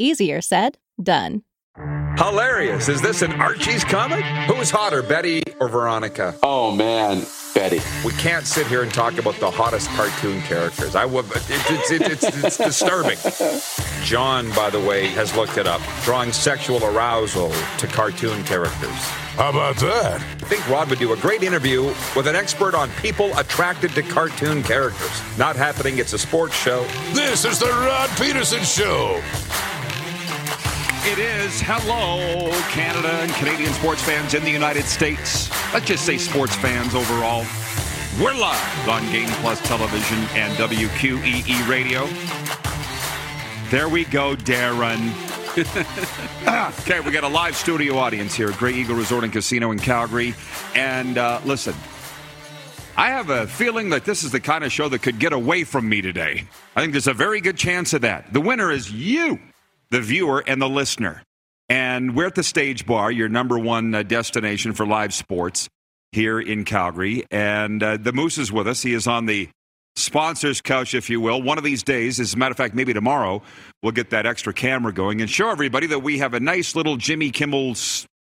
Easier said, done. Hilarious. Is this an Archie's comic? Who's hotter, Betty or Veronica? Oh, man. Betty. We can't sit here and talk about the hottest cartoon characters. I would. It, it's, it, it's, it's disturbing. John, by the way, has looked it up, drawing sexual arousal to cartoon characters. How about that? I think Rod would do a great interview with an expert on people attracted to cartoon characters. Not happening. It's a sports show. This is the Rod Peterson Show. It is hello, Canada and Canadian sports fans in the United States. Let's just say sports fans overall. We're live on Game Plus Television and WQEE Radio. There we go, Darren. okay, we got a live studio audience here at Grey Eagle Resort and Casino in Calgary. And uh, listen, I have a feeling that this is the kind of show that could get away from me today. I think there's a very good chance of that. The winner is you the viewer and the listener. And we're at the Stage Bar, your number one uh, destination for live sports here in Calgary. And uh, the Moose is with us. He is on the sponsors couch, if you will. One of these days, as a matter of fact, maybe tomorrow, we'll get that extra camera going and show everybody that we have a nice little Jimmy Kimmel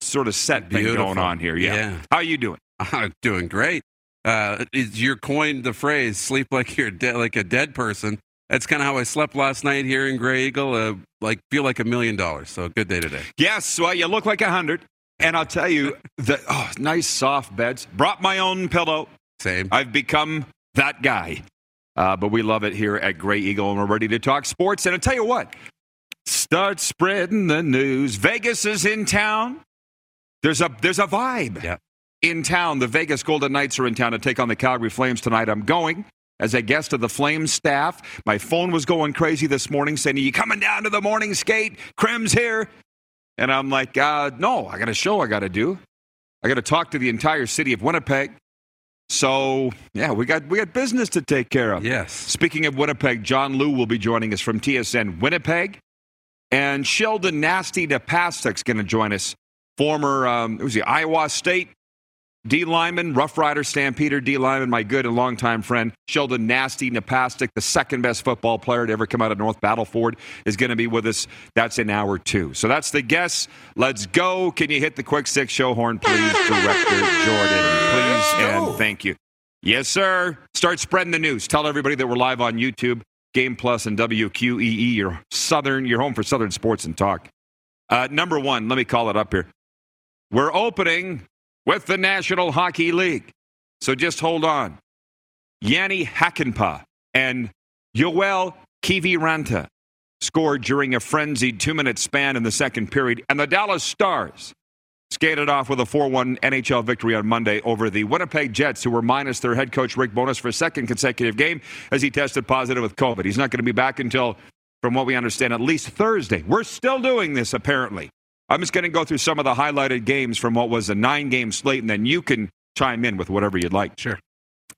sort of set thing going on here. Yeah. Yeah. How you doing? I'm doing great. Uh, is- you coined the phrase "sleep like you're dead, like a dead person." That's kind of how I slept last night here in Grey Eagle. Uh, like feel like a million dollars. So good day today. Yes, well, you look like a hundred. And I'll tell you, the oh, nice soft beds. Brought my own pillow. Same. I've become that guy. Uh, but we love it here at Grey Eagle, and we're ready to talk sports. And I'll tell you what, start spreading the news. Vegas is in town. There's a there's a vibe Yeah. in town. The Vegas Golden Knights are in town to take on the Calgary Flames tonight. I'm going as a guest of the Flames staff. My phone was going crazy this morning saying, Are you coming down to the morning skate? Krim's here. And I'm like, uh, No, I got a show I got to do. I got to talk to the entire city of Winnipeg. So, yeah, we got, we got business to take care of. Yes. Speaking of Winnipeg, John Lu will be joining us from TSN Winnipeg. And Sheldon Nasty Napastuk's going to join us. Former, um, it was the Iowa State D Lyman, Rough Rider Stampeder D Lyman, my good and longtime friend, Sheldon Nasty Napastuk, the second best football player to ever come out of North Battleford, is going to be with us. That's in hour two. So that's the guess. Let's go. Can you hit the quick six show horn, please, Director Jordan? Please and thank you. Yes, sir. Start spreading the news. Tell everybody that we're live on YouTube, Game Plus, and WQEE, your Southern, your home for Southern sports and talk. Uh, number one, let me call it up here. We're opening with the National Hockey League. So just hold on. Jani Hakanpää and Joel Kiviranta scored during a frenzied two minute span in the second period, and the Dallas Stars skated off with a 4 1 NHL victory on Monday over the Winnipeg Jets, who were minus their head coach Rick Bowness for a second consecutive game as he tested positive with COVID. He's not going to be back until, from what we understand, at least Thursday. We're still doing this, apparently. I'm just going to go through some of the highlighted games from what was a nine game slate, and then you can chime in with whatever you'd like. Sure.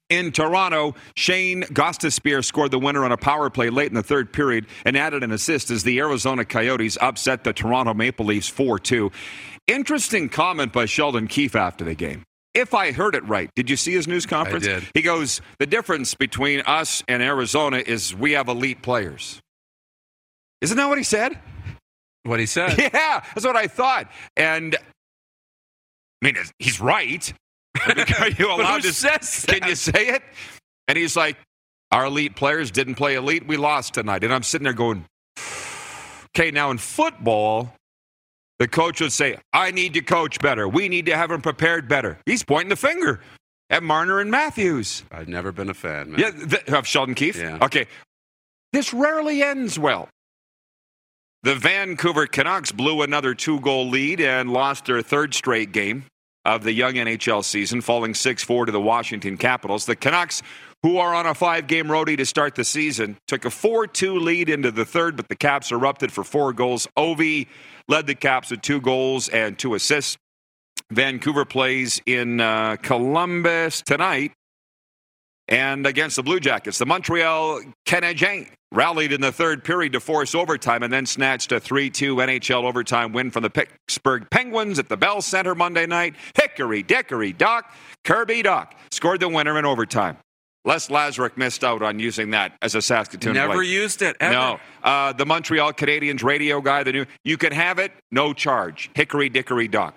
In Toronto, Shane Gostisbehere scored the winner on a power play late in the third period and added an assist as the Arizona Coyotes upset the Toronto Maple Leafs 4 2. Interesting comment by Sheldon Keefe after the game. If I heard it right, did you see his news conference? I did. He goes, The difference between us and Arizona is we have elite players. Isn't that what he said? What he said. Yeah, that's what I thought. And I mean, he's right. Are you allowed who to says Can you say it? And he's like, "Our elite players didn't play elite. We lost tonight." And I'm sitting there going, "Okay, now in football." The coach would say, I need to coach better. We need to have him prepared better. He's pointing the finger at Marner and Matthews. I've never been a fan, man. Yeah, th- of Sheldon Keefe? Yeah. Okay. This rarely ends well. The Vancouver Canucks blew another two goal lead and lost their third straight game of the young NHL season, falling 6 4 to the Washington Capitals. The Canucks, who are on a five game roadie to start the season, took a 4 2 lead into the third, but the Caps erupted for four goals. Ovi led the Caps with two goals and two assists. Vancouver plays in uh, Columbus tonight and against the Blue Jackets. The Montreal Canadiens rallied in the third period to force overtime and then snatched a 3 2 NHL overtime win from the Pittsburgh Penguins at the Bell Center Monday night. Hickory Dickory Doc, Kirby Dach scored the winner in overtime. Les Lazaruk missed out on using that as a Saskatoon. Never play. used it. Ever. No, uh, the Montreal Canadiens radio guy, the new, you can have it, no charge. Hickory Dickory Doc,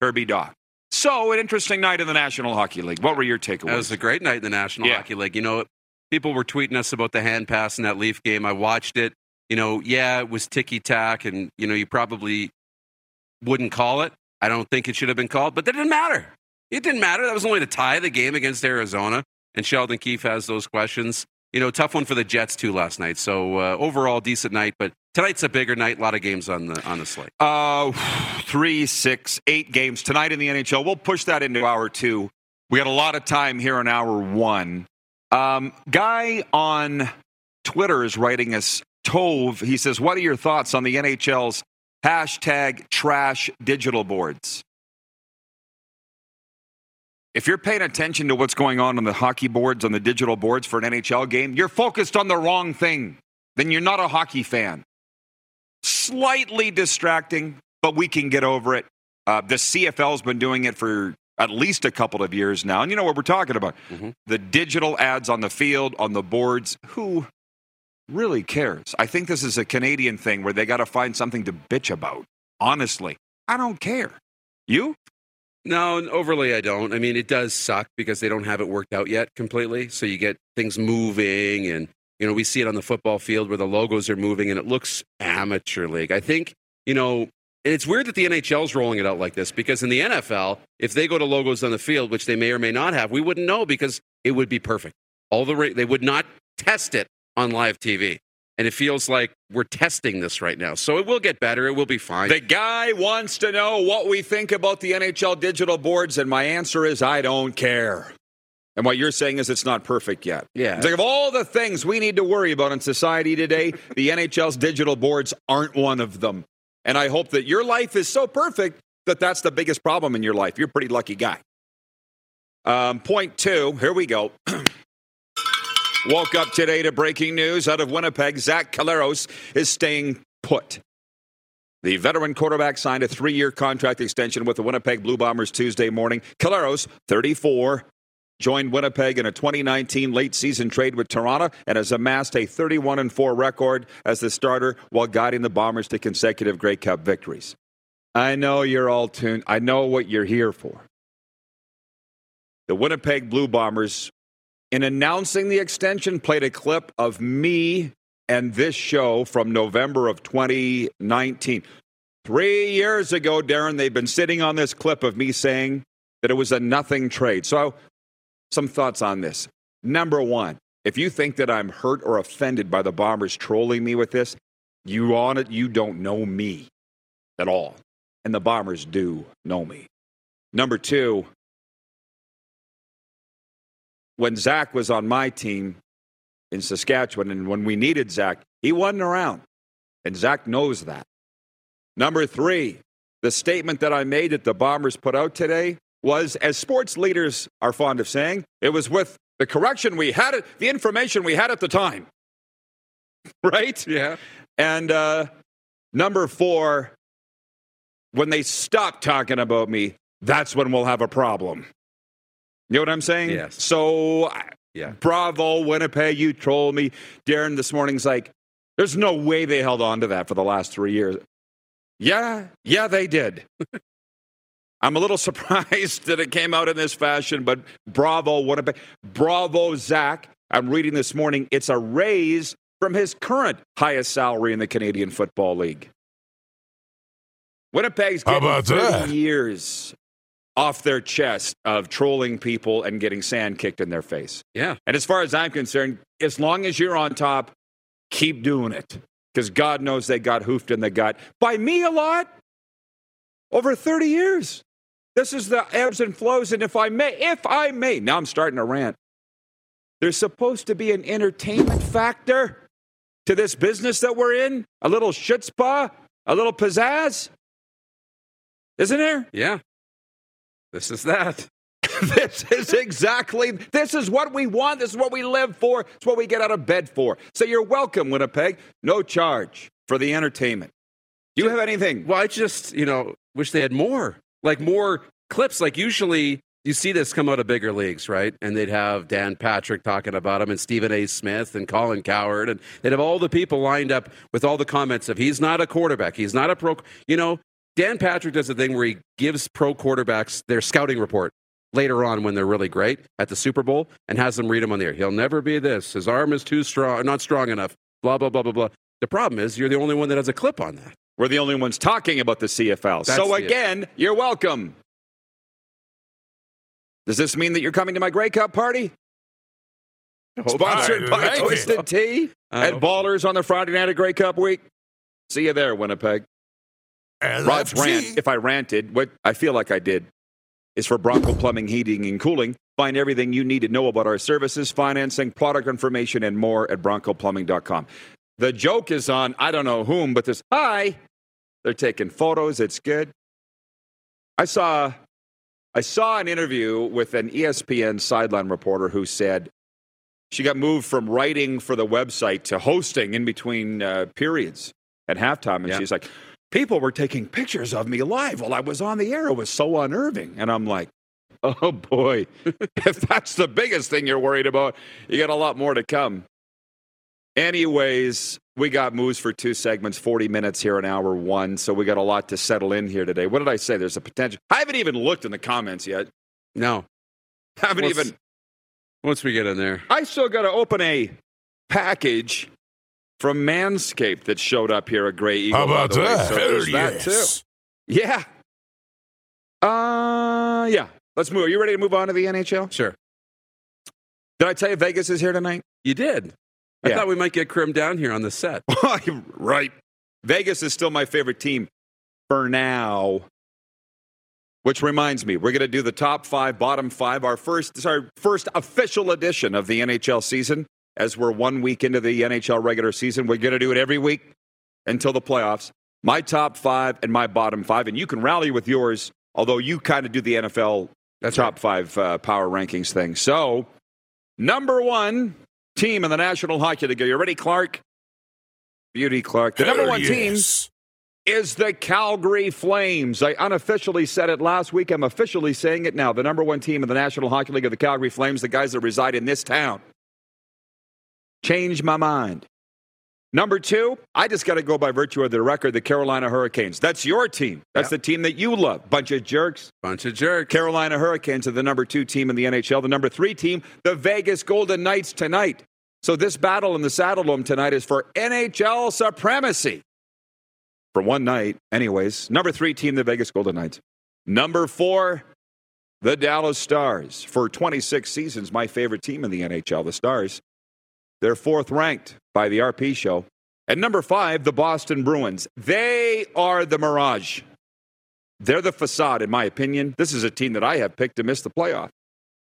Kirby Dach. So, an interesting night in the National Hockey League. What were your takeaways? It was a great night in the National Yeah. Hockey League. You know, people were tweeting us about the hand pass in that Leaf game. I watched it. You know, yeah, it was ticky tack, and you know, you probably wouldn't call it. I don't think it should have been called, but that didn't matter. It didn't matter. That was only to tie the game against Arizona. And Sheldon Keefe has those questions. You know, tough one for the Jets too last night. So uh, overall, decent night. But tonight's a bigger night. A lot of games on the on the slate. Uh, three, six, eight games tonight in the NHL. We'll push that into hour two. We got a lot of time here in hour one. Um, guy on Twitter is writing us Tove. He says, "What are your thoughts on the NHL's hashtag trash digital boards?" If you're paying attention to what's going on on the hockey boards, on the digital boards for an NHL game, you're focused on the wrong thing. Then you're not a hockey fan slightly distracting, but we can get over it. Uh, the CFL's been doing it for at least a couple of years now, and you know what we're talking about. Mhm. The digital ads on the field, on the boards. Who really cares? I think this is a Canadian thing where they got to find something to bitch about. Honestly, I don't care. You? No, overly I don't. I mean, it does suck because they don't have it worked out yet completely. So you get things moving and you know, we see it on the football field where the logos are moving and it looks amateur league. I think, you know, and it's weird that the NHL's rolling it out like this because in the NFL, if they go to logos on the field, which they may or may not have, we wouldn't know because it would be perfect. All the they would not test it on live TV. And it feels like we're testing this right now. So it will get better. It will be fine. The guy wants to know what we think about the NHL digital boards, and my answer is I don't care. And what you're saying is it's not perfect yet. Yeah. It's like of all the things we need to worry about in society today, the NHL's digital boards aren't one of them. And I hope that your life is so perfect that that's the biggest problem in your life. You're a pretty lucky guy. Um, point two, here we go. Woke up today to breaking news out of Winnipeg. Zach Collaros is staying put. The veteran quarterback signed a three year contract extension with the Winnipeg Blue Bombers Tuesday morning. Collaros, 34, joined Winnipeg in a 2019 late season trade with Toronto and has amassed a 31 and 4 record as the starter while guiding the Bombers to consecutive Grey Cup victories. I know you're all tuned. I know what you're here for. The Winnipeg Blue Bombers, in announcing the extension, played a clip of me and this show from November of 2019. Three years ago, Darren, they've been sitting on this clip of me saying that it was a nothing trade. So, some thoughts on this. Number one, if you think that I'm hurt or offended by the Bombers trolling me with this, you on it, you don't know me at all. And the Bombers do know me. Number two, when Zach was on my team in Saskatchewan and when we needed Zach, he wasn't around. And Zach knows that. Number three, the statement that I made that the Bombers put out today was, as sports leaders are fond of saying, it was with the correction we had, it, the information we had at the time. Right? Yeah. And uh, number four, when they stop talking about me, that's when we'll have a problem. You know what I'm saying? Yes. So, Yeah. bravo, Winnipeg, you trolled me. Darren this morning's like, there's no way they held on to that for the last three years. Yeah, yeah, they did. I'm a little surprised that it came out in this fashion, but bravo, Winnipeg. Bravo, Zach. I'm reading this morning. It's a raise from his current highest salary in the Canadian Football League. Winnipeg's How getting about 30 that? years off their chest of trolling people and getting sand kicked in their face. Yeah. And as far as I'm concerned, as long as you're on top, keep doing it. Because God knows they got hoofed in the gut by me a lot over 30 years. This is the ebbs and flows. And if I may, if I may, now I'm starting to rant. There's supposed to be an entertainment factor to this business that we're in, a little chutzpah, a little pizzazz. Isn't there? Yeah. This is that. this is exactly this is what we want this is what we live for it's what we get out of bed for so you're welcome winnipeg no charge for the entertainment do you have anything Well, I just, you know, wish they had more. Like more clips. Like usually you see this come out of bigger leagues, right? And they'd have Dan Patrick talking about him and Stephen A. Smith and Colin Cowherd. And they'd have all the people lined up with all the comments of he's not a quarterback. He's not a pro. You know, Dan Patrick does a thing where he gives pro quarterbacks their scouting report later on when they're really great at the Super Bowl and has them read them on the air. He'll never be this. His arm is too strong, not strong enough. Blah, blah, blah, blah, blah. The problem is you're the only one that has a clip on that. We're the only ones talking about the cfl That's so again you're welcome. Does this mean that you're coming to my grey cup party? Sponsored by twisted tea and ballers on the friday night of grey cup week? See you there winnipeg. Rod's rant, LFG. if I ranted, what I feel like I did, is for Bronco Plumbing, Heating, and Cooling. Find everything you need to know about our services, financing, product information, and more at broncoplumbing.com. The joke is on, I don't know whom, but this, hi, they're taking photos. It's good. I saw, I saw an interview with an ESPN sideline reporter who said she got moved from writing for the website to hosting in between uh, periods at halftime. And Yeah. she's like, people were taking pictures of me live while I was on the air. It was so unnerving. And I'm like, oh boy, if that's the biggest thing you're worried about, you got a lot more to come. Anyways, we got moves for two segments, 40 minutes here in hour one. So we got a lot to settle in here today. What did I say? There's a potential. I haven't even looked in the comments yet. No. haven't Let's- even. Once we get in there. I still got to open a package from Manscaped that showed up here at Grey Eagle. How about the that? So Hell there's that too. Yeah. Uh, yeah. Let's move. Are you ready to move on to the NHL? Sure. Did I tell you Vegas is here tonight? You did. I Yeah. thought we might get Krim down here on the set. right. Vegas is still my favorite team for now. Which reminds me, we're going to do the top five, bottom five. Our first, our first official edition of the NHL season. As we're one week into the NHL regular season, we're going to do it every week until the playoffs. My top five and my bottom five, and you can rally with yours. Although you kind of do the NFL That's top five uh, power rankings thing. So, number one team in the National Hockey League. Are you ready, Clark? Beauty Clark. The number one team is the Calgary Flames. I unofficially said it last week. I'm officially saying it now. The number one team in the National Hockey League are the Calgary Flames, the guys that reside in this town. Change my mind. Number two, I just got to go by virtue of the record, the Carolina Hurricanes. That's your team. That's the team that you love. Bunch of jerks. Bunch of jerks. Carolina Hurricanes are the number two team in the NHL. The number three team, the Vegas Golden Knights tonight. So this battle in the Saddle Dome tonight is for NHL supremacy. For one night, anyways. Number three team, the Vegas Golden Knights. Number four, the Dallas Stars. For 26 seasons, my favorite team in the NHL, the Stars. They're fourth ranked by the RP show. And number five, the Boston Bruins. They are the Mirage. They're the facade, in my opinion. This is a team that I have picked to miss the playoff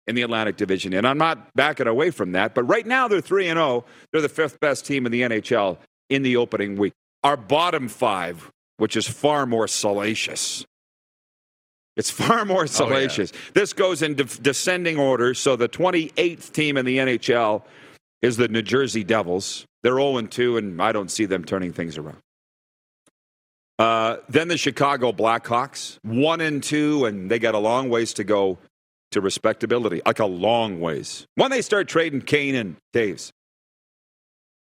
in the Atlantic Division, and I'm not backing away from that. But right now, they're three and zero. They're the fifth best team in the NHL in the opening week. Our bottom five, which is far more salacious. It's far more oh, salacious. This goes in de- descending order. So the 28th team in the NHL is the New Jersey Devils. They're 0 2, and I don't see them turning things around. Uh, then the Chicago Blackhawks, 1 and 2, and they got a long ways to go to respectability. Like a long ways. When they start trading Kane and Toews.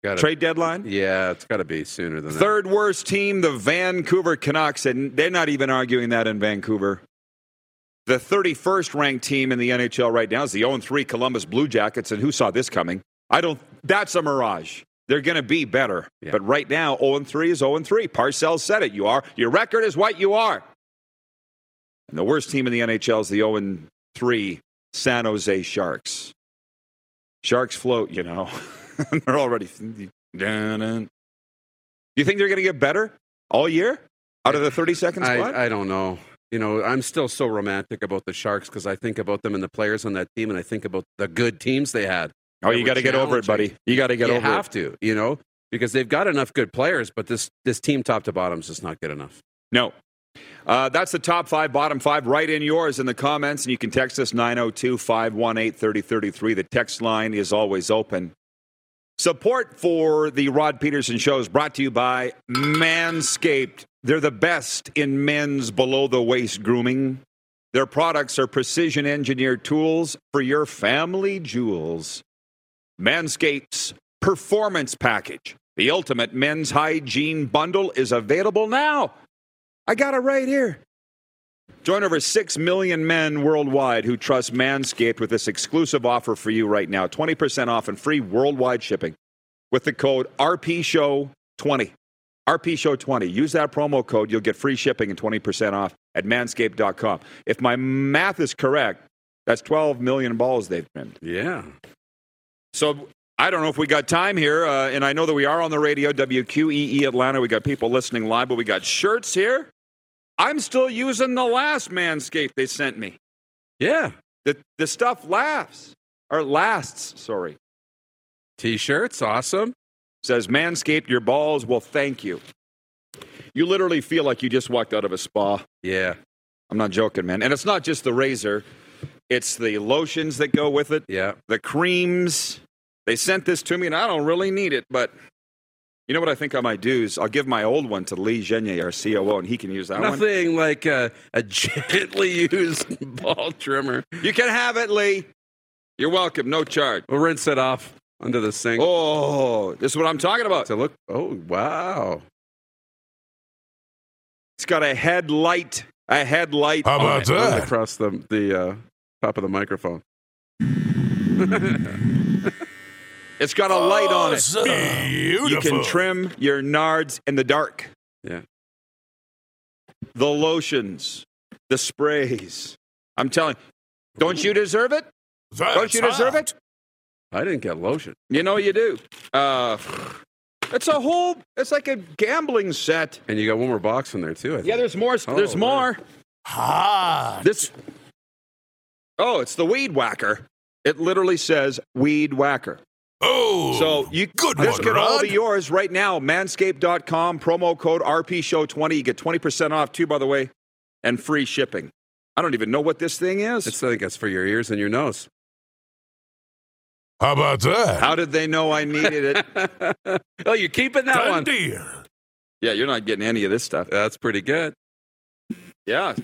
Gotta- Trade deadline? Yeah, it's got to be sooner than that. Third worst team, the Vancouver Canucks, and they're not even arguing that in Vancouver. The 31st ranked team in the NHL right now is the 0 3 Columbus Blue Jackets, and who saw this coming? I don't. That's a mirage. They're going to be better, Yeah. but right now 0 3 is 0 3. Parcells said it. You are your record is what you are. And the worst team in the NHL is the 0 3 San Jose Sharks. Sharks float, you know. they're already. Do you think they're going to get better all year out of the 32nd spot? I, I don't know. You know, I'm still so romantic about the Sharks because I think about them and the players on that team, and I think about the good teams they had. Oh, you got to get over it, buddy. You got to get you over have it. to, you know, because they've got enough good players, but this this team top to bottom is just not good enough. No. Uh, that's the top five, bottom five. Write in yours in the comments, and you can text us 902 518 3033. The text line is always open. Support for the Rod Peterson Show is brought to you by Manscaped. They're the best in men's below the waist grooming. Their products are precision engineered tools for your family jewels. Manscaped's Performance Package, the ultimate men's hygiene bundle, is available now. I got it right here. Join over 6 million men worldwide who trust Manscaped with this exclusive offer for you right now 20% off and free worldwide shipping with the code RPSHOW20. RPSHOW20. Use that promo code. You'll get free shipping and 20% off at manscaped.com. If my math is correct, that's 12 million balls they've trimmed. Yeah. So I don't know if we got time here, uh, and I know that we are on the radio, WQEE Atlanta. We got people listening live, but we got shirts here. I'm still using the last Manscaped they sent me. Yeah. The, the stuff laughs, or lasts, sorry. T shirts, awesome. Says Manscaped, your balls will thank you. You literally feel like you just walked out of a spa. Yeah. I'm not joking, man. And it's not just the razor, it's the lotions that go with it. Yeah. the creams. They sent this to me, and I don't really need it, but you know what I think I might do is I'll give my old one to Lee Genier, our COO, and he can use that one. Nothing like a, a gently used ball trimmer. You can have it, Lee. You're welcome. No charge. We'll rinse it off under the sink. Oh, this is what I'm talking about. To look. Oh, wow. It's got a headlight. A headlight. How on about it. that? Across the the uh, top of the microphone. It's got a light on it. Beautiful. You can trim your nards in the dark. Yeah. The lotions, the sprays. I'm telling don't you deserve it? Don't you deserve it? I didn't get lotion. You know you do. Uh, it's a whole. It's like a gambling set. And you got one more box in there, too. I think. Yeah, there's more. there's Oh, more. Hot. This. Oh, it's the weed whacker. It literally says weed whacker. Oh, So you good this one, get all Rod. of yours right now. Manscaped.com promo code RP Show 20. You get 20% off too, by the way, and free shipping. I don't even know what this thing is. It's, I think it's for your ears and your nose. How about that? How did they know I needed it? oh, you're keeping that Done one. deal. yeah, you're not getting any of this stuff. That's pretty good. Yeah.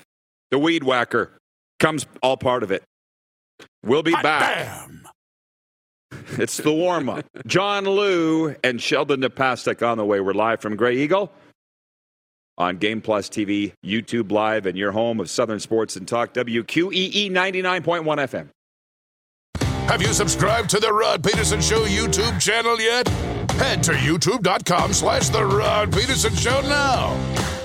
The weed whacker comes all part of it. We'll be Hot back. damn. It's the warm up. John Lu and Sheldon Napastuk on the way. We're live from Grey Eagle on Game Plus TV, YouTube Live, and your home of Southern Sports and Talk, WQEE 99.1 FM. Have you subscribed to the Rod Peterson Show YouTube channel yet? Head to youtube.com slash the Rod Peterson Show now.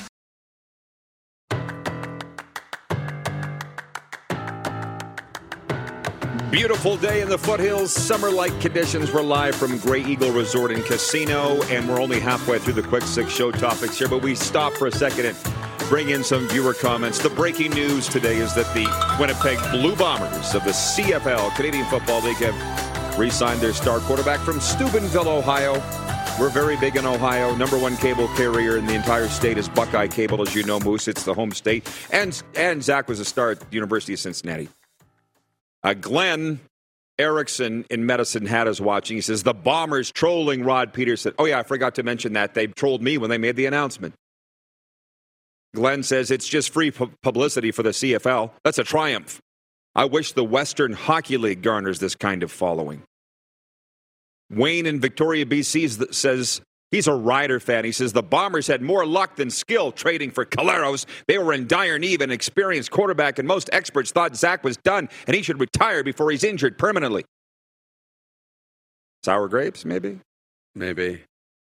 Beautiful day in the foothills. Summer like conditions. We're live from Grey Eagle Resort and Casino, and we're only halfway through the quick six show topics here, but we stop for a second and bring in some viewer comments. The breaking news today is that the Winnipeg Blue Bombers of the CFL, Canadian Football League, have re signed their star quarterback from Steubenville, Ohio. We're very big in Ohio. Number one cable carrier in the entire state is Buckeye Cable, as you know, Moose. It's the home state. And, and Zach was a star at the University of Cincinnati. Uh, Glenn Erickson in Medicine Hat is watching. He says, The Bombers trolling Rod Peterson. Oh, yeah, I forgot to mention that. They trolled me when they made the announcement. Glenn says it's just free pu- publicity for the CFL. That's a triumph. I wish the Western Hockey League garners this kind of following. Wayne in Victoria, BC says He's a Rider fan. He says the Bombers had more luck than skill trading for Collaros. They were in dire need of an experienced quarterback, and most experts thought Zach was done and he should retire before he's injured permanently. Sour grapes, maybe? Maybe.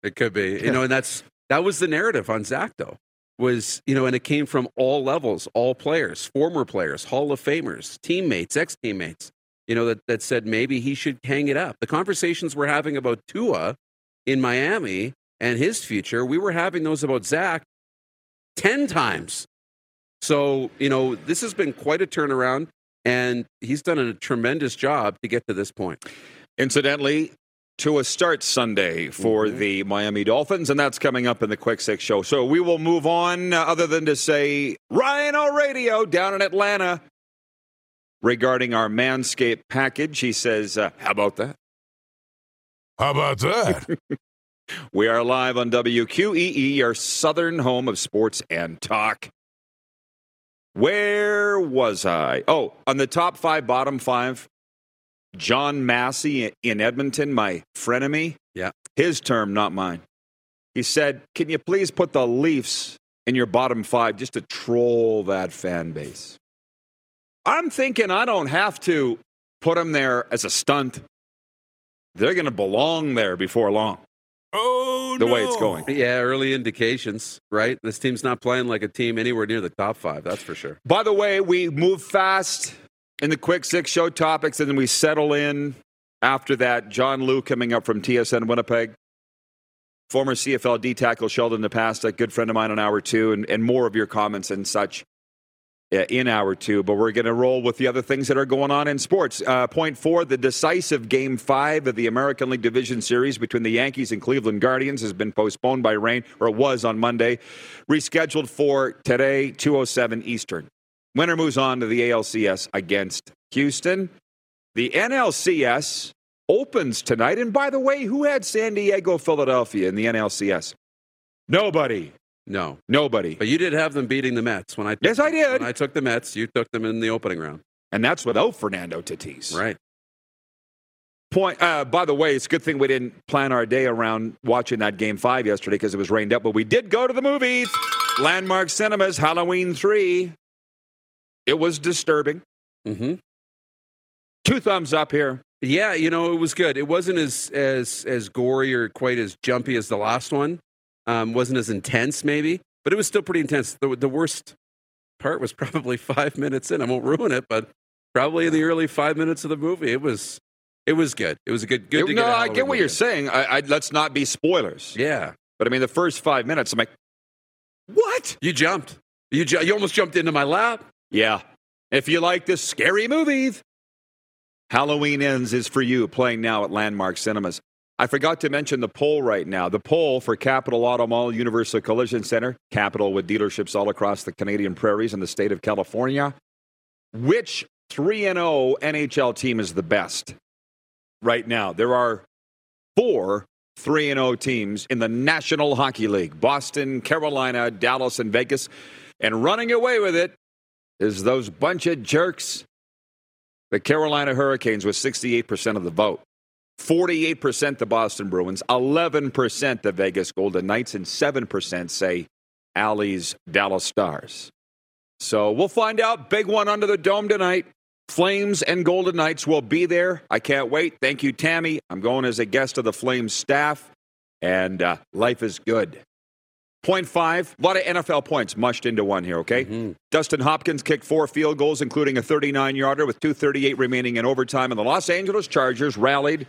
It could be. You know, and that's that was the narrative on Zach though. Was, you know, and it came from all levels, all players, former players, Hall of Famers, teammates, ex teammates, you know, that, that said maybe he should hang it up. The conversations we're having about Tua in Miami and his future, we were having those about Zach 10 times. So, you know, this has been quite a turnaround, and he's done a tremendous job to get to this point. Incidentally, to a start Sunday for mm-hmm. the Miami Dolphins, and that's coming up in the Quick Six show. So we will move on, uh, other than to say Ryan Radio down in Atlanta regarding our Manscaped package. He says, uh, How about that? How about that? we are live on WQEE, your southern home of sports and talk. Where was I? Oh, on the top five, bottom five, John Massey in Edmonton, my frenemy. Yeah. His term, not mine. He said, Can you please put the Leafs in your bottom five just to troll that fan base? I'm thinking I don't have to put them there as a stunt they're going to belong there before long. Oh, no. the no. way it's going. Yeah, early indications, right? This team's not playing like a team anywhere near the top five, that's for sure. By the way, we move fast in the quick six show topics, and then we settle in after that. John Lu coming up from TSN Winnipeg. Former CFL D tackle Sheldon a good friend of mine on hour two, and, and more of your comments and such in hour two, but we're going to roll with the other things that are going on in sports. Uh, point four the decisive game five of the American League Division Series between the Yankees and Cleveland Guardians has been postponed by rain, or it was on Monday, rescheduled for today, 207 Eastern. Winner moves on to the ALCS against Houston. The NLCS opens tonight. And by the way, who had San Diego, Philadelphia in the NLCS? Nobody. No, nobody. But you did have them beating the Mets when I. Yes, I did. When I took the Mets. You took them in the opening round, and that's without Fernando Tatis. Right. Point. Uh, by the way, it's a good thing we didn't plan our day around watching that game five yesterday because it was rained up. But we did go to the movies. Landmark Cinemas, Halloween three. It was disturbing. Mm-hmm. Two thumbs up here. Yeah, you know it was good. It wasn't as as as gory or quite as jumpy as the last one. Um, wasn't as intense, maybe, but it was still pretty intense. The, the worst part was probably five minutes in. I won't ruin it, but probably in the early five minutes of the movie, it was it was good. It was a good good. It, no, I get what you're saying. I, I, let's not be spoilers. Yeah, but I mean, the first five minutes, I'm like, what? You jumped. You ju- you almost jumped into my lap. Yeah. If you like this scary movie, Halloween Ends is for you. Playing now at Landmark Cinemas. I forgot to mention the poll right now. The poll for Capital Auto Mall Universal Collision Center, Capital with dealerships all across the Canadian prairies and the state of California. Which 3 0 NHL team is the best right now? There are four 3 0 teams in the National Hockey League Boston, Carolina, Dallas, and Vegas. And running away with it is those bunch of jerks, the Carolina Hurricanes, with 68% of the vote. 48% the Boston Bruins, 11% the Vegas Golden Knights, and 7% say Allie's Dallas Stars. So we'll find out. Big one under the dome tonight. Flames and Golden Knights will be there. I can't wait. Thank you, Tammy. I'm going as a guest of the Flames staff, and uh, life is good. 0.5, a lot of NFL points mushed into one here, okay? Mm-hmm. Dustin Hopkins kicked four field goals, including a 39 yarder with 2.38 remaining in overtime, and the Los Angeles Chargers rallied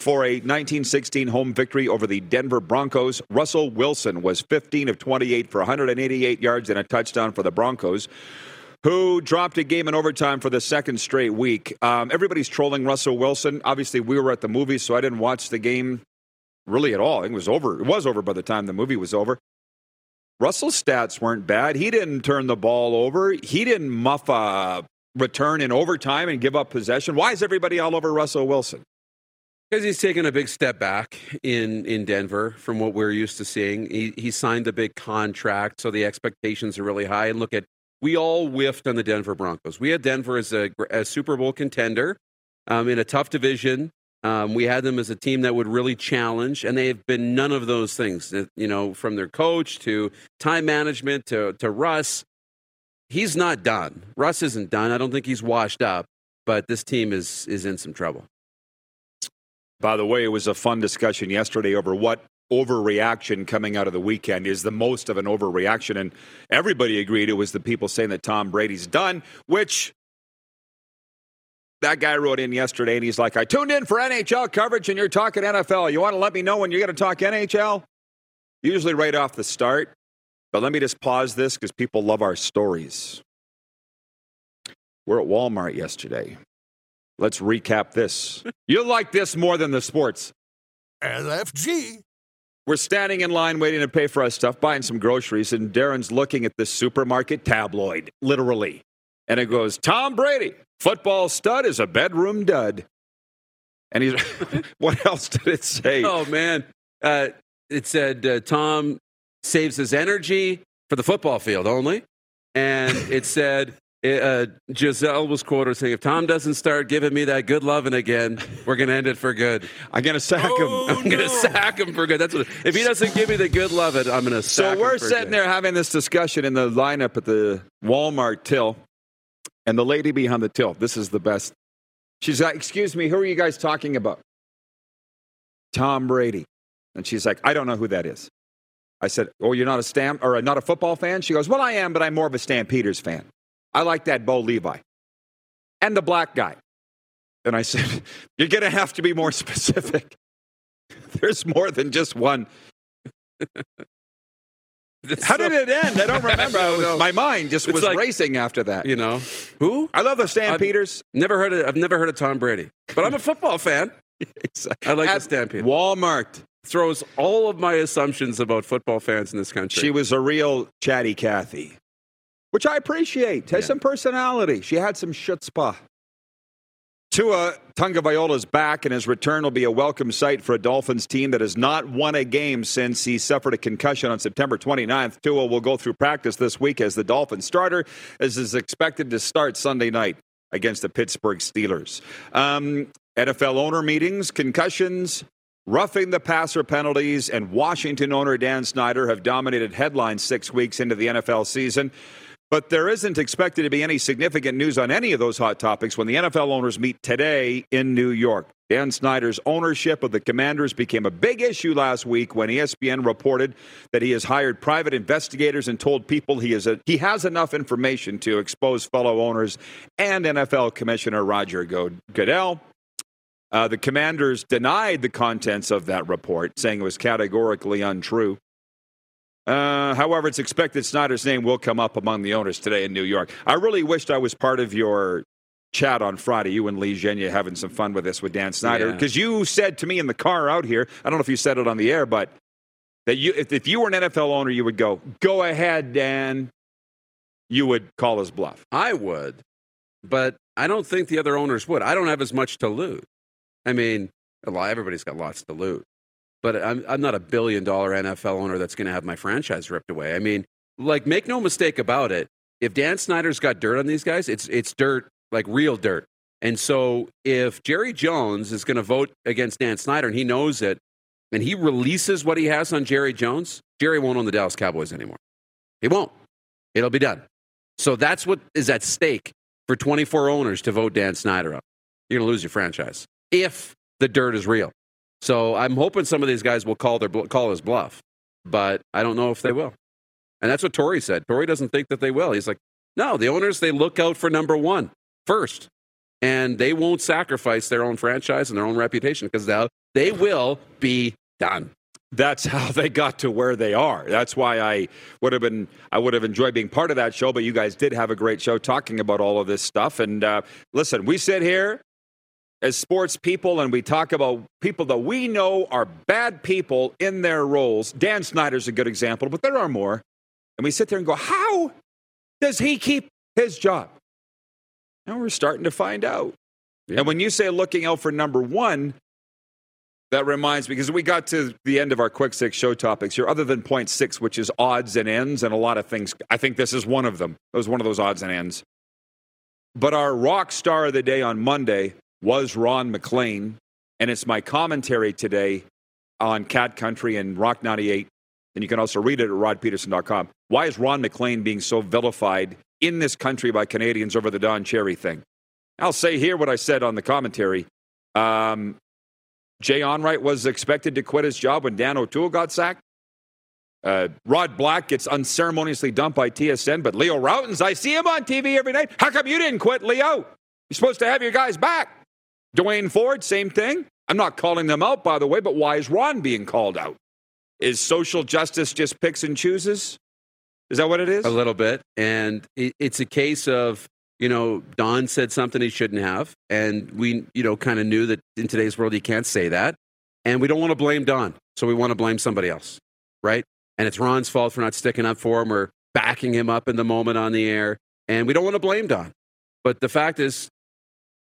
for a 1916 home victory over the Denver Broncos. Russell Wilson was 15 of 28 for 188 yards and a touchdown for the Broncos. Who dropped a game in overtime for the second straight week? Um, everybody's trolling Russell Wilson. Obviously, we were at the movies, so I didn't watch the game really at all. It was over. It was over by the time the movie was over. Russell's stats weren't bad. He didn't turn the ball over. He didn't muff a return in overtime and give up possession. Why is everybody all over Russell Wilson? Because he's taken a big step back in, in Denver from what we're used to seeing. He, he signed a big contract, so the expectations are really high. And look at, we all whiffed on the Denver Broncos. We had Denver as a, a Super Bowl contender um, in a tough division. Um, we had them as a team that would really challenge, and they have been none of those things. You know, from their coach to time management to to Russ, he's not done. Russ isn't done. I don't think he's washed up, but this team is is in some trouble. By the way, it was a fun discussion yesterday over what overreaction coming out of the weekend is the most of an overreaction. And everybody agreed it was the people saying that Tom Brady's done, which that guy wrote in yesterday and he's like, I tuned in for NHL coverage and you're talking NFL. You want to let me know when you're going to talk NHL? Usually right off the start. But let me just pause this because people love our stories. We're at Walmart yesterday. Let's recap this. You'll like this more than the sports. LFG. We're standing in line waiting to pay for our stuff, buying some groceries, and Darren's looking at this supermarket tabloid, literally. And it goes, Tom Brady, football stud is a bedroom dud. And he's, what else did it say? Oh, man. Uh, it said uh, Tom saves his energy for the football field only. And it said, uh, Gisele was quoted saying, "If Tom doesn't start giving me that good loving again, we're going to end it for good. I'm going to sack Oh, him. I'm going to sack him for good. That's what. If he doesn't give me the good loving, I'm going to sack him. So we're sitting good. there having this discussion in the lineup at the Walmart till, and the lady behind the till, this is the best. She's like, Excuse me, who are you guys talking about? Tom Brady. And she's like, I don't know who that is. I said, Oh, you're not a Stamp or not a football fan? She goes, Well, I am, but I'm more of a Stampeders fan. I like that Bo Levi. And the black guy. And I said, You're going to have to be more specific. There's more than just one. How so- did it end? I don't remember. I was- my mind just It's was like- racing after that. You know who? I love the Stampeders. Never heard of. I've never heard of Tom Brady, but I'm a football fan. I like the Stampede. Walmart. Throws all of my assumptions about football fans in this country. She was a real chatty Cathy, which I appreciate. Has Yeah. some personality. She had some chutzpah. Tua Tagovailoa's back, and his return will be a welcome sight for a Dolphins team that has not won a game since he suffered a concussion on September 29th. Tua will go through practice this week as the Dolphins starter, as is expected to start Sunday night against the Pittsburgh Steelers. Um, NFL owner meetings, concussions, roughing the passer penalties, and Washington owner Dan Snyder have dominated headlines six weeks into the NFL season. But there isn't expected to be any significant news on any of those hot topics when the NFL owners meet today in New York. Dan Snyder's ownership of the Commanders became a big issue last week when ESPN reported that he has hired private investigators and told people he, is a, he has enough information to expose fellow owners and NFL Commissioner Roger Goodell. Uh, the Commanders denied the contents of that report, saying it was categorically untrue. Uh, however, it's expected Snyder's name will come up among the owners today in New York. I really wished I was part of your chat on Friday. You and Lee Genya having some fun with this with Dan Snyder Yeah. because you said to me in the car out here. I don't know if you said it on the air, but that you if, if you were an NFL owner, you would go, "Go ahead, Dan." You would call his bluff. I would, but I don't think the other owners would. I don't have as much to lose. I mean, a lot, everybody's got lots to lose, but I'm, I'm not a billion dollar NFL owner that's going to have my franchise ripped away. I mean, like, make no mistake about it. If Dan Snyder's got dirt on these guys, it's, it's dirt, like real dirt. And so if Jerry Jones is going to vote against Dan Snyder and he knows it, and he releases what he has on Jerry Jones, Jerry won't own the Dallas Cowboys anymore. He won't. It'll be done. So that's what is at stake for 24 owners to vote Dan Snyder up. You're going to lose your franchise if the dirt is real. So I'm hoping some of these guys will call their call his bluff. but I don't know if they will. And that's what Torey said. Torey doesn't think that they will. He's like, no, the owners, they look out for number one first. And they won't sacrifice their own franchise and their own reputation because they will be done that's how they got to where they are. That's why I would have been I would have enjoyed being part of that show. But you guys did have a great show talking about all of this stuff. And uh, listen, we sit here as sports people and we talk about people that we know are bad people in their roles. Dan Snyder's a good example, but there are more. And we sit there and go, how does he keep his job? Now we're starting to find out. Yeah. And when you say looking out for number one, that reminds me, because we got to the end of our quick six show topics here, other than point six, which is odds and ends, and a lot of things. I think this is one of them. It was one of those odds and ends. But our rock star of the day on Monday was Ron MacLean, and it's my commentary today on Cat Country and Rock 98. And you can also read it at rodpeterson.com. Why is Ron MacLean being so vilified in this country by Canadians over the Don Cherry thing? I'll say here what I said on the commentary. Um, Jay Onrait was expected to quit his job when Dan O'Toole got sacked. Uh, Rod Black gets unceremoniously dumped by TSN, but Leo Rautins, I see him on TV every night. How come you didn't quit, Leo? You're supposed to have your guys back. Duane Forde, same thing. I'm not calling them out, by the way, but why is Ron being called out? Is social justice just picks and chooses? Is that what it is? A little bit. And it's a case of you know, Don said something he shouldn't have. And we, you know, kind of knew that in today's world, you can't say that. And we don't want to blame Don. So we want to blame somebody else, right? And it's Ron's fault for not sticking up for him or backing him up in the moment on the air. And we don't want to blame Don. But the fact is,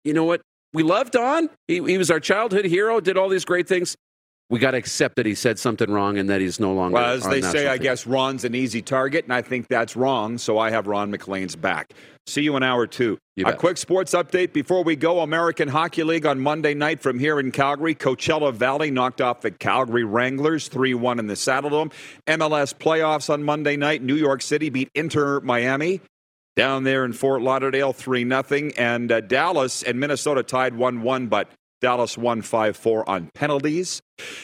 you know what? We love Don. He, he was our childhood hero, did all these great things we got to accept that he said something wrong and that he's no longer. Well, as they say, I guess Ron's an easy target, and I think that's wrong. So I have Ron MacLean's back. See you in hour two. A quick sports update before we go. American Hockey League on Monday night from here in Calgary. Coachella Valley knocked off the Calgary Wranglers 3 1 in the Saddledome. MLS playoffs on Monday night. New York City beat Inter Miami down there in Fort Lauderdale 3 0. And uh, Dallas and Minnesota tied 1 1, but Dallas won 5 4 on penalties.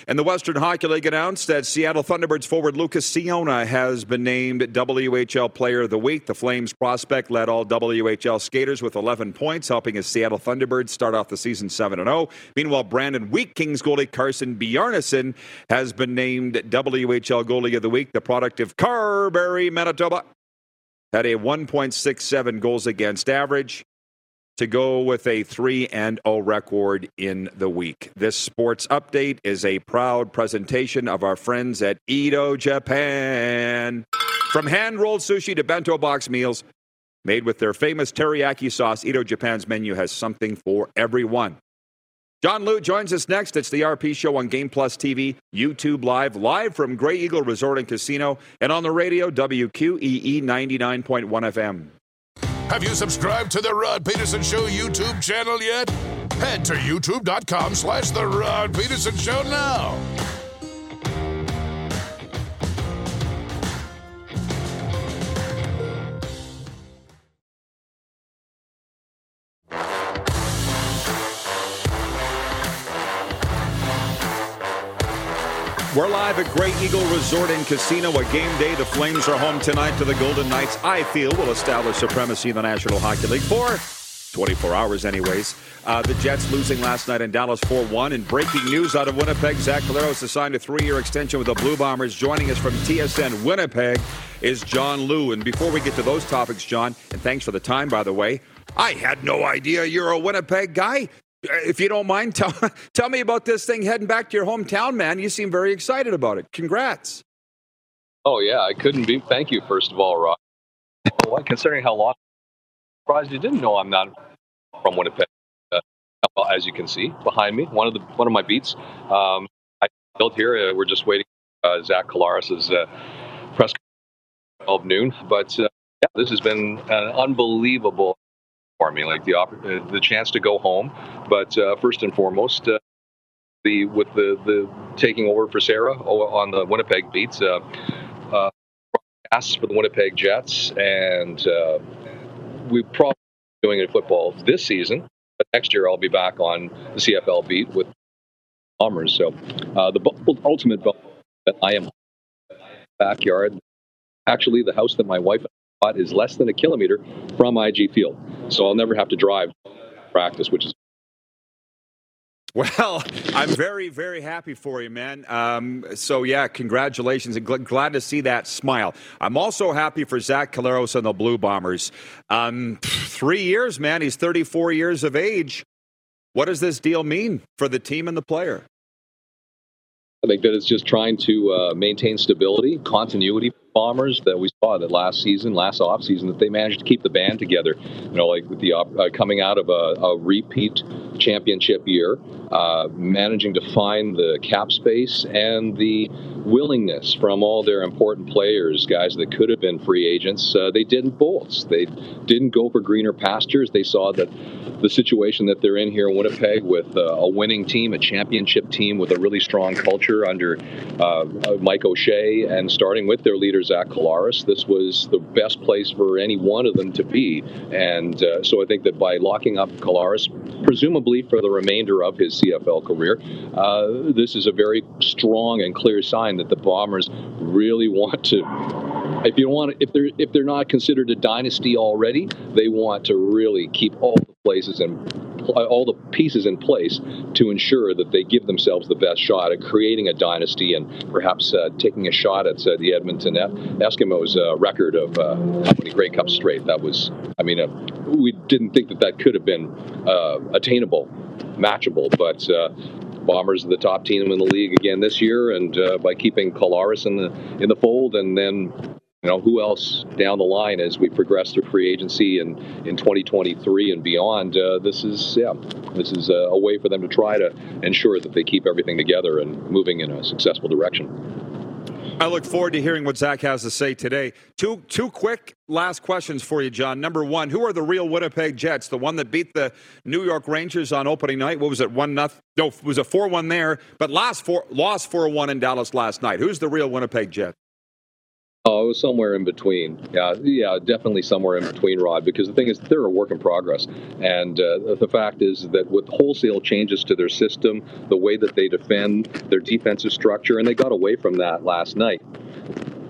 And the Western Hockey League announced that Seattle Thunderbirds forward Lucas Ciona has been named WHL Player of the Week. The Flames prospect led all WHL skaters with 11 points, helping his Seattle Thunderbirds start off the season 7 0. Meanwhile, Brandon Wheat Kings goalie Carson Bjarnason has been named WHL Goalie of the Week, the product of Carberry, Manitoba. Had a 1.67 goals against average to go with a 3 and 0 record in the week. This sports update is a proud presentation of our friends at Edo Japan. From hand rolled sushi to bento box meals, made with their famous teriyaki sauce, Edo Japan's menu has something for everyone. John Lu joins us next. It's the RP Show on Game Plus TV, YouTube Live, live from Grey Eagle Resort and Casino, and on the radio, WQEE 99.1 FM. Have you subscribed to the Rod Peterson Show YouTube channel yet? Head to youtube.com slash The Rod Peterson Show now. We're live at Grey Eagle Resort and Casino. A game day. The Flames are home tonight to the Golden Knights. I feel will establish supremacy in the National Hockey League for 24 hours, anyways. Uh, the Jets losing last night in Dallas 4 1. And breaking news out of Winnipeg Zach Collaros has signed a three year extension with the Blue Bombers. Joining us from TSN Winnipeg is John Lu. And before we get to those topics, John, and thanks for the time, by the way, I had no idea you're a Winnipeg guy. If you don't mind, tell, tell me about this thing heading back to your hometown, man. You seem very excited about it. Congrats. Oh, yeah, I couldn't be. Thank you, first of all, Rob. Well, considering how long, surprised you didn't know I'm not from Winnipeg. Uh, as you can see behind me, one of the one of my beats. Um, I built here. Uh, we're just waiting. Uh, Zach Collaros' uh, press 12 noon. But uh, yeah, this has been an unbelievable for me, like the uh, the chance to go home. But uh, first and foremost, uh, the with the the taking over for Sarah on the Winnipeg beats, uh, uh, for the Winnipeg Jets, and uh, we probably doing it football this season. But next year, I'll be back on the CFL beat with Bombers. So uh, the ultimate that I am backyard. Actually, the house that my wife is less than a kilometer from IG Field, so I'll never have to drive practice, which is well, I'm very, very happy for you, man. Um, so, yeah, congratulations and gl- glad to see that smile. I'm also happy for Zach Collaros and the Blue Bombers. Um, three years, man. He's 34 years of age. What does this deal mean for the team and the player? I think that it's just trying to uh, maintain stability, continuity bombers that we saw that last season, last off season, that they managed to keep the band together. You know, like with the uh, coming out of a, a repeat championship year, uh, managing to find the cap space and the willingness from all their important players, guys that could have been free agents. Uh, they didn't bolt. They didn't go for greener pastures. They saw that the situation that they're in here in Winnipeg with uh, a winning team, a championship team with a really strong culture under uh, Mike O'Shea, and starting with their leader Zach Collaros, this was the best place for any one of them to be. And uh, so I think that by locking up Collaros, presumably for the remainder of his CFL career, uh, this is a very strong and clear sign that the Bombers really want to if you want if they're if they're not considered a dynasty already, they want to really keep all the places and all the pieces in place to ensure that they give themselves the best shot at creating a dynasty and perhaps uh, taking a shot at uh, the Edmonton Eskimos uh, record of uh, how many Grey Cups straight. That was, I mean, uh, we didn't think that that could have been attainable, matchable, but. Bombers are the top team in the league again this year, and by keeping Collaros in the in the fold, and then you know, who else down the line as we progress through free agency and in 2023 and beyond? Uh, this is, yeah, this is a, a, way for them to try to ensure that they keep everything together and moving in a successful direction. I look forward to hearing what Zach has to say today. Two two quick last questions for you, John. Number one, who are the real Winnipeg Jets? The one that beat the New York Rangers on opening night. What was it? One nothing. No, it was a four one there, but lost four lost four one in Dallas last night. Who's the real Winnipeg Jets? Oh, it was somewhere in between. Yeah, yeah, definitely somewhere in between, Rod. Because the thing is, they're a work in progress, and uh, the fact is that with wholesale changes to their system, the way that they defend their defensive structure, and they got away from that last night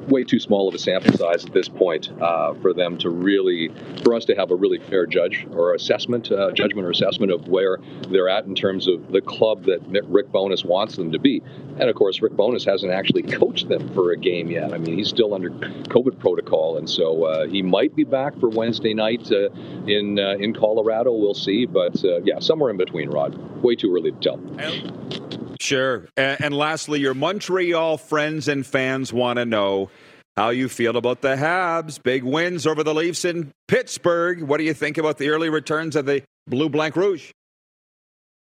way too small of a sample size at this point uh, for them to really, for us to have a really fair judge or assessment, uh, judgment or assessment of where they're at in terms of the club that Rick Bowness wants them to be. And of course, Rick Bowness hasn't actually coached them for a game yet. I mean, he's still under COVID protocol, and so uh, he might be back for Wednesday night uh, in uh, in Colorado. We'll see, but uh, yeah, somewhere in between, Rod. Way too early to tell. Sure. And, lastly, your Montreal friends and fans want to know how you feel about the Habs. Big wins over the Leafs in Pittsburgh. What do you think about the early returns of the Blue Blanc Rouge?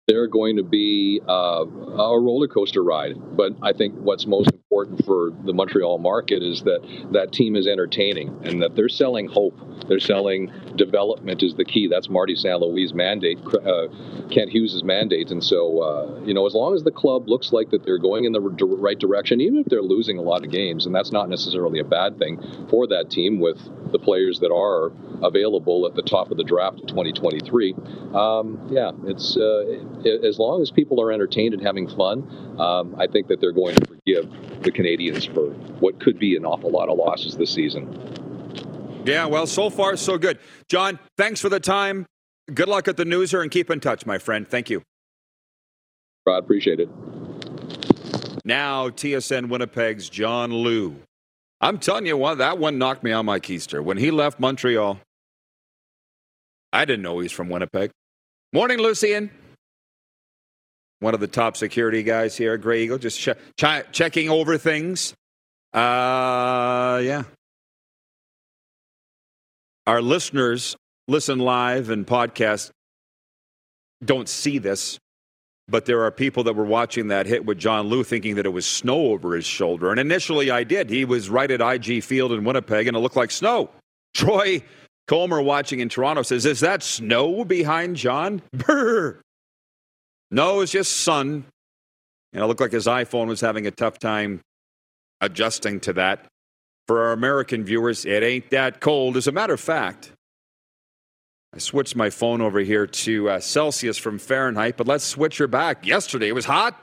They're going to be uh, a roller coaster ride. But I think what's most important for the Montreal market is that that team is entertaining and that they're selling hope. They're selling development is the key. That's Marty St. Louis' mandate, uh, Kent Hughes' mandate. And so, uh, you know, as long as the club looks like that they're going in the right direction, even if they're losing a lot of games, and that's not necessarily a bad thing for that team with the players that are available at the top of the draft in 2023. Um, yeah, it's uh, as long as people are entertained and having fun, um, I think that they're going to forgive the Canadiens for what could be an awful lot of losses this season. Yeah, well, so far so good. John, thanks for the time. Good luck at the newser and keep in touch, my friend. Thank you. I appreciate it. Now, TSN Winnipeg's John Lu. I'm telling you what, that one knocked me on my keister. When he left Montreal, I didn't know he's from Winnipeg. Morning, Lucian one of the top security guys here at Grey Eagle, just ch- checking over things. Uh, yeah. Our listeners listen live and podcast don't see this, but there are people that were watching that hit with John Lu thinking that it was snow over his shoulder. And initially I did. He was right at IG Field in Winnipeg and it looked like snow. Troy Comer watching in Toronto says, Is that snow behind John? Brr. No, it's just sun. And it looked like his iPhone was having a tough time adjusting to that. For our American viewers, it ain't that cold. As a matter of fact, I switched my phone over here to uh, Celsius from Fahrenheit, but let's switch her back. Yesterday it was hot.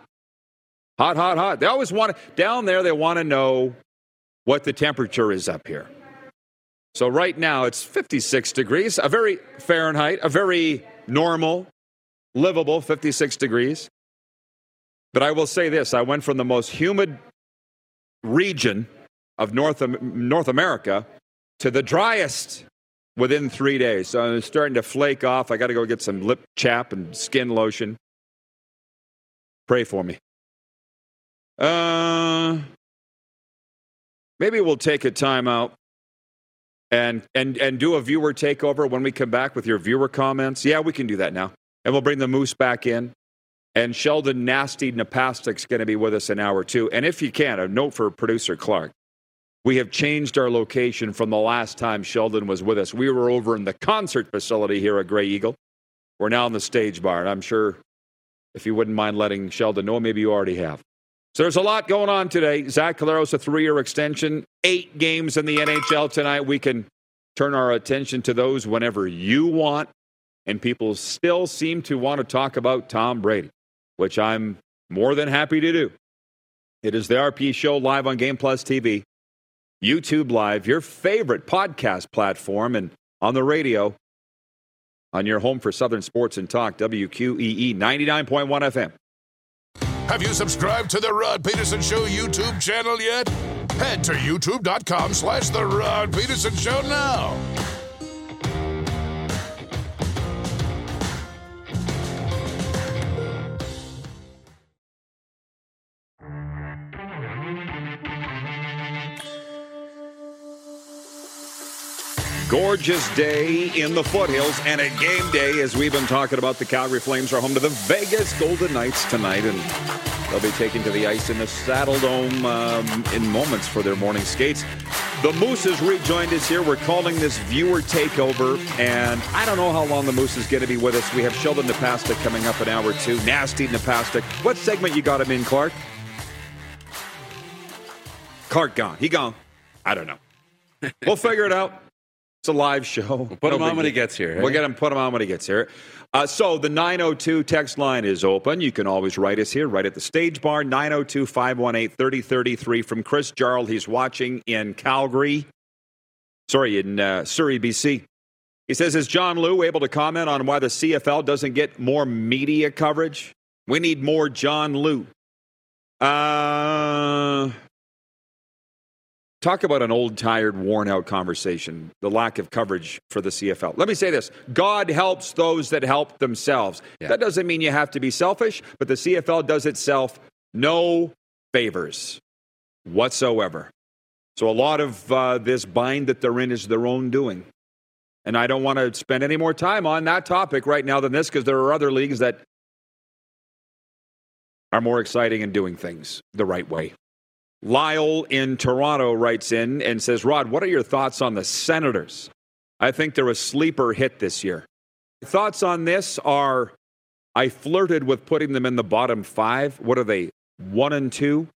Hot, hot, hot. They always want to, down there, they want to know what the temperature is up here. So right now it's 56 degrees, a very Fahrenheit, a very normal, livable 56 degrees. But I will say this I went from the most humid region of North, North America to the driest within three days. So I'm starting to flake off. I got to go get some lip chap and skin lotion. Pray for me. Uh, maybe we'll take a time out and and and do a viewer takeover when we come back with your viewer comments. Yeah, we can do that now, and we'll bring the moose back in. And Sheldon Nasty Napastuk's going to be with us an hour too. And if you can, a note for producer Clark. We have changed our location from the last time Sheldon was with us. We were over in the concert facility here at Grey Eagle. We're now in the stage bar, and I'm sure if you wouldn't mind letting Sheldon know, maybe you already have. So there's a lot going on today. Zach Collaros, a three year extension, eight games in the NHL tonight. We can turn our attention to those whenever you want. And people still seem to want to talk about Tom Brady, which I'm more than happy to do. It is the RP show live on Game Plus TV, YouTube Live, your favorite podcast platform, and on the radio on your home for Southern Sports and Talk, WQEE 99.1 FM. Have you subscribed to the Rod Peterson Show YouTube channel yet? Head to youtube.com slash The Rod Peterson Show now. Gorgeous day in the foothills and a game day as we've been talking about the Calgary Flames are home to the Vegas Golden Knights tonight and they'll be taken to the ice in the Saddle Dome um, in moments for their morning skates. The Moose has rejoined us here. We're calling this viewer takeover, and I don't know how long the Moose is going to be with us. We have Sheldon Napastuk coming up an hour two. Nasty Napastuk. What segment you got him in, Clark? Clark gone. He gone. I don't know. We'll figure it out. It's a live show. We'll put him on when he gets here. We'll get him, put him on when he gets here. Uh, so the 902 text line is open. You can always write us here, right at the stage bar, 902 518 3033 from Chris Jarl. He's watching in Calgary, sorry, in uh, Surrey, BC. He says, Is John Lu able to comment on why the CFL doesn't get more media coverage? We need more John Lu. Uh, Talk about an old, tired, worn out conversation, the lack of coverage for the CFL. Let me say this God helps those that help themselves. Yeah. That doesn't mean you have to be selfish, but the CFL does itself no favors whatsoever. So a lot of uh, this bind that they're in is their own doing. And I don't want to spend any more time on that topic right now than this because there are other leagues that are more exciting and doing things the right way. Lyle in Toronto writes in and says, Rod, what are your thoughts on the Senators? I think they're a sleeper hit this year. Thoughts on this are I flirted with putting them in the bottom five. What are they? One and two?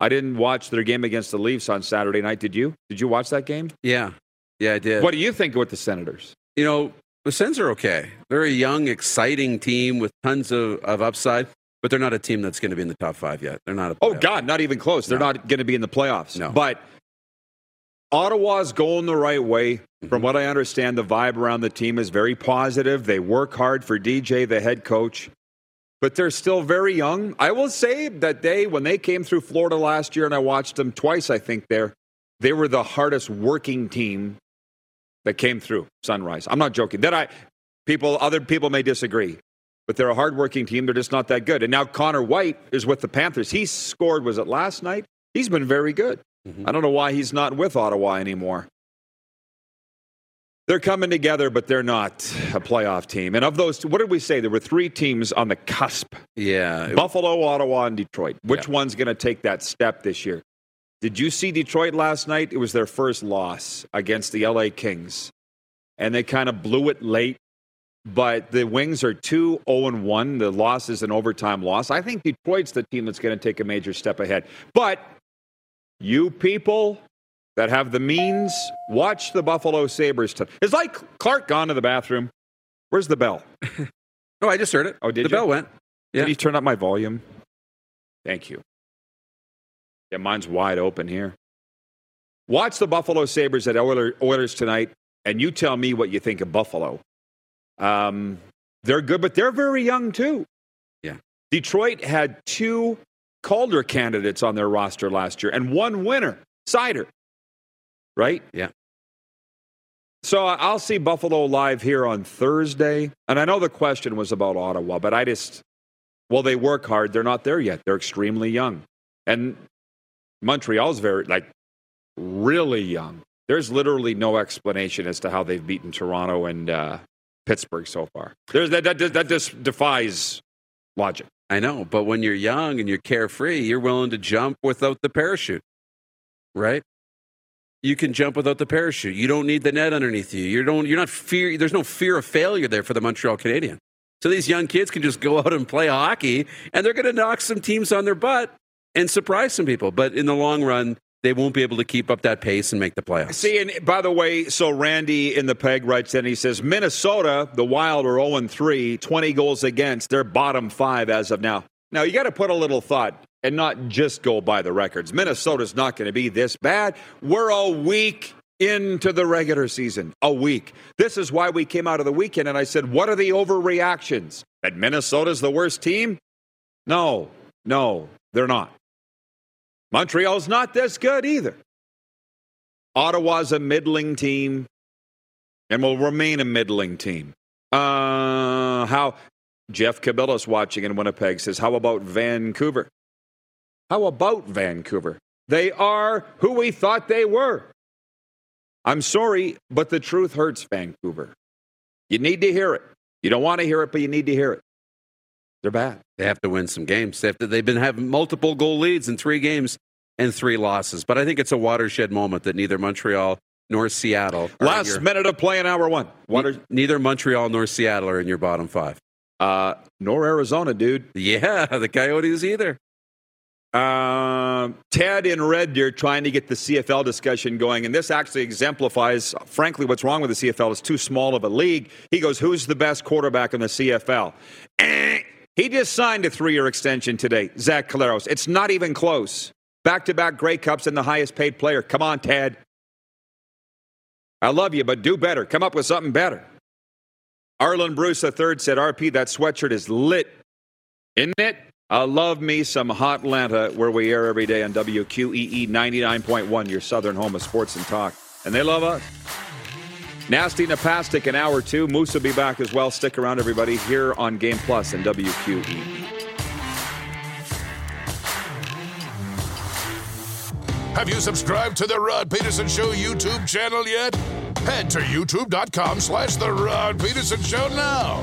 I didn't watch their game against the Leafs on Saturday night. Did you? Did you watch that game? Yeah. Yeah, I did. What do you think with the Senators? You know, the Sens are okay. They're a young, exciting team with tons of, of upside. But they're not a team that's going to be in the top five yet. They're not. oh God, not even close. They're no. not going to be in the playoffs. No. But Ottawa's going the right way. Mm-hmm. From what I understand, the vibe around the team is very positive. They work hard for DJ, the head coach, but they're still very young. I will say that they, when they came through Florida last year, and I watched them twice, I think there, they were the hardest working team that came through Sunrise. I'm not joking. That I people, other people may disagree but they're a hardworking team. They're just not that good. And now Connor White is with the Panthers. He scored, was it last night? He's been very good. Mm-hmm. I don't know why he's not with Ottawa anymore. They're coming together, but they're not a playoff team. And of those, what did we say? There were three teams on the cusp. Yeah. Buffalo, Ottawa, and Detroit. Which yeah. one's going to take that step this year? Did you see Detroit last night? It was their first loss against the LA Kings. And they kind of blew it late but the Wings are 2 0 1. The loss is an overtime loss. I think Detroit's the team that's going to take a major step ahead. But you people that have the means, watch the Buffalo Sabres. T- is like Clark gone to the bathroom? Where's the bell? oh, I just heard it. Oh, did the you? bell went. Yeah. Can you turn up my volume? Thank you. Yeah, mine's wide open here. Watch the Buffalo Sabres at Oilers tonight, and you tell me what you think of Buffalo. Um, they're good, but they're very young too. Yeah. Detroit had two Calder candidates on their roster last year and one winner, Seider. Right? Yeah. So I'll see Buffalo live here on Thursday. And I know the question was about Ottawa, but I just, well, they work hard. They're not there yet. They're extremely young. And Montreal's very, like, really young. There's literally no explanation as to how they've beaten Toronto and uh, Pittsburgh so far. There's, that, that, that just defies logic. I know, but when you're young and you're carefree, you're willing to jump without the parachute, right? You can jump without the parachute. You don't need the net underneath you. You don't. You're not fear. There's no fear of failure there for the Montreal Canadiens. So these young kids can just go out and play hockey, and they're going to knock some teams on their butt and surprise some people. But in the long run, they won't be able to keep up that pace and make the playoffs. See, and by the way, so Randy in the peg writes in, he says, Minnesota, the Wild are 0 3, 20 goals against. They're bottom five as of now. Now, you got to put a little thought and not just go by the records. Minnesota's not going to be this bad. We're a week into the regular season. A week. This is why we came out of the weekend and I said, what are the overreactions? That Minnesota's the worst team? No, no, they're not. Montreal's not this good either. Ottawa's a middling team and will remain a middling team. Uh, how Jeff Cabillas watching in Winnipeg says, How about Vancouver? How about Vancouver? They are who we thought they were. I'm sorry, but the truth hurts, Vancouver. You need to hear it. You don't want to hear it, but you need to hear it. They're bad. They have to win some games. They have to, they've been having multiple goal leads in three games and three losses. But I think it's a watershed moment that neither Montreal nor Seattle. Last your, minute of play in hour one. Water, neither Montreal nor Seattle are in your bottom five. Uh, nor Arizona, dude. Yeah, the Coyotes either. Uh, Ted in Red Deer trying to get the CFL discussion going, and this actually exemplifies, frankly, what's wrong with the CFL. It's too small of a league. He goes, "Who's the best quarterback in the CFL?" Eh, he just signed a three-year extension today, Zach Collaros. It's not even close. Back-to-back Grey Cups and the highest-paid player. Come on, Ted. I love you, but do better. Come up with something better. Arlen Bruce III said, "RP, that sweatshirt is lit, isn't it?" I love me some Hot Atlanta, where we air every day on WQEE 99.1, your southern home of sports and talk. And they love us. Nasty Napastuk in hour two. Moose will be back as well. Stick around, everybody, here on Game Plus and WQE. Have you subscribed to the Rod Peterson Show YouTube channel yet? Head to youtube.com slash The Rod Peterson Show now.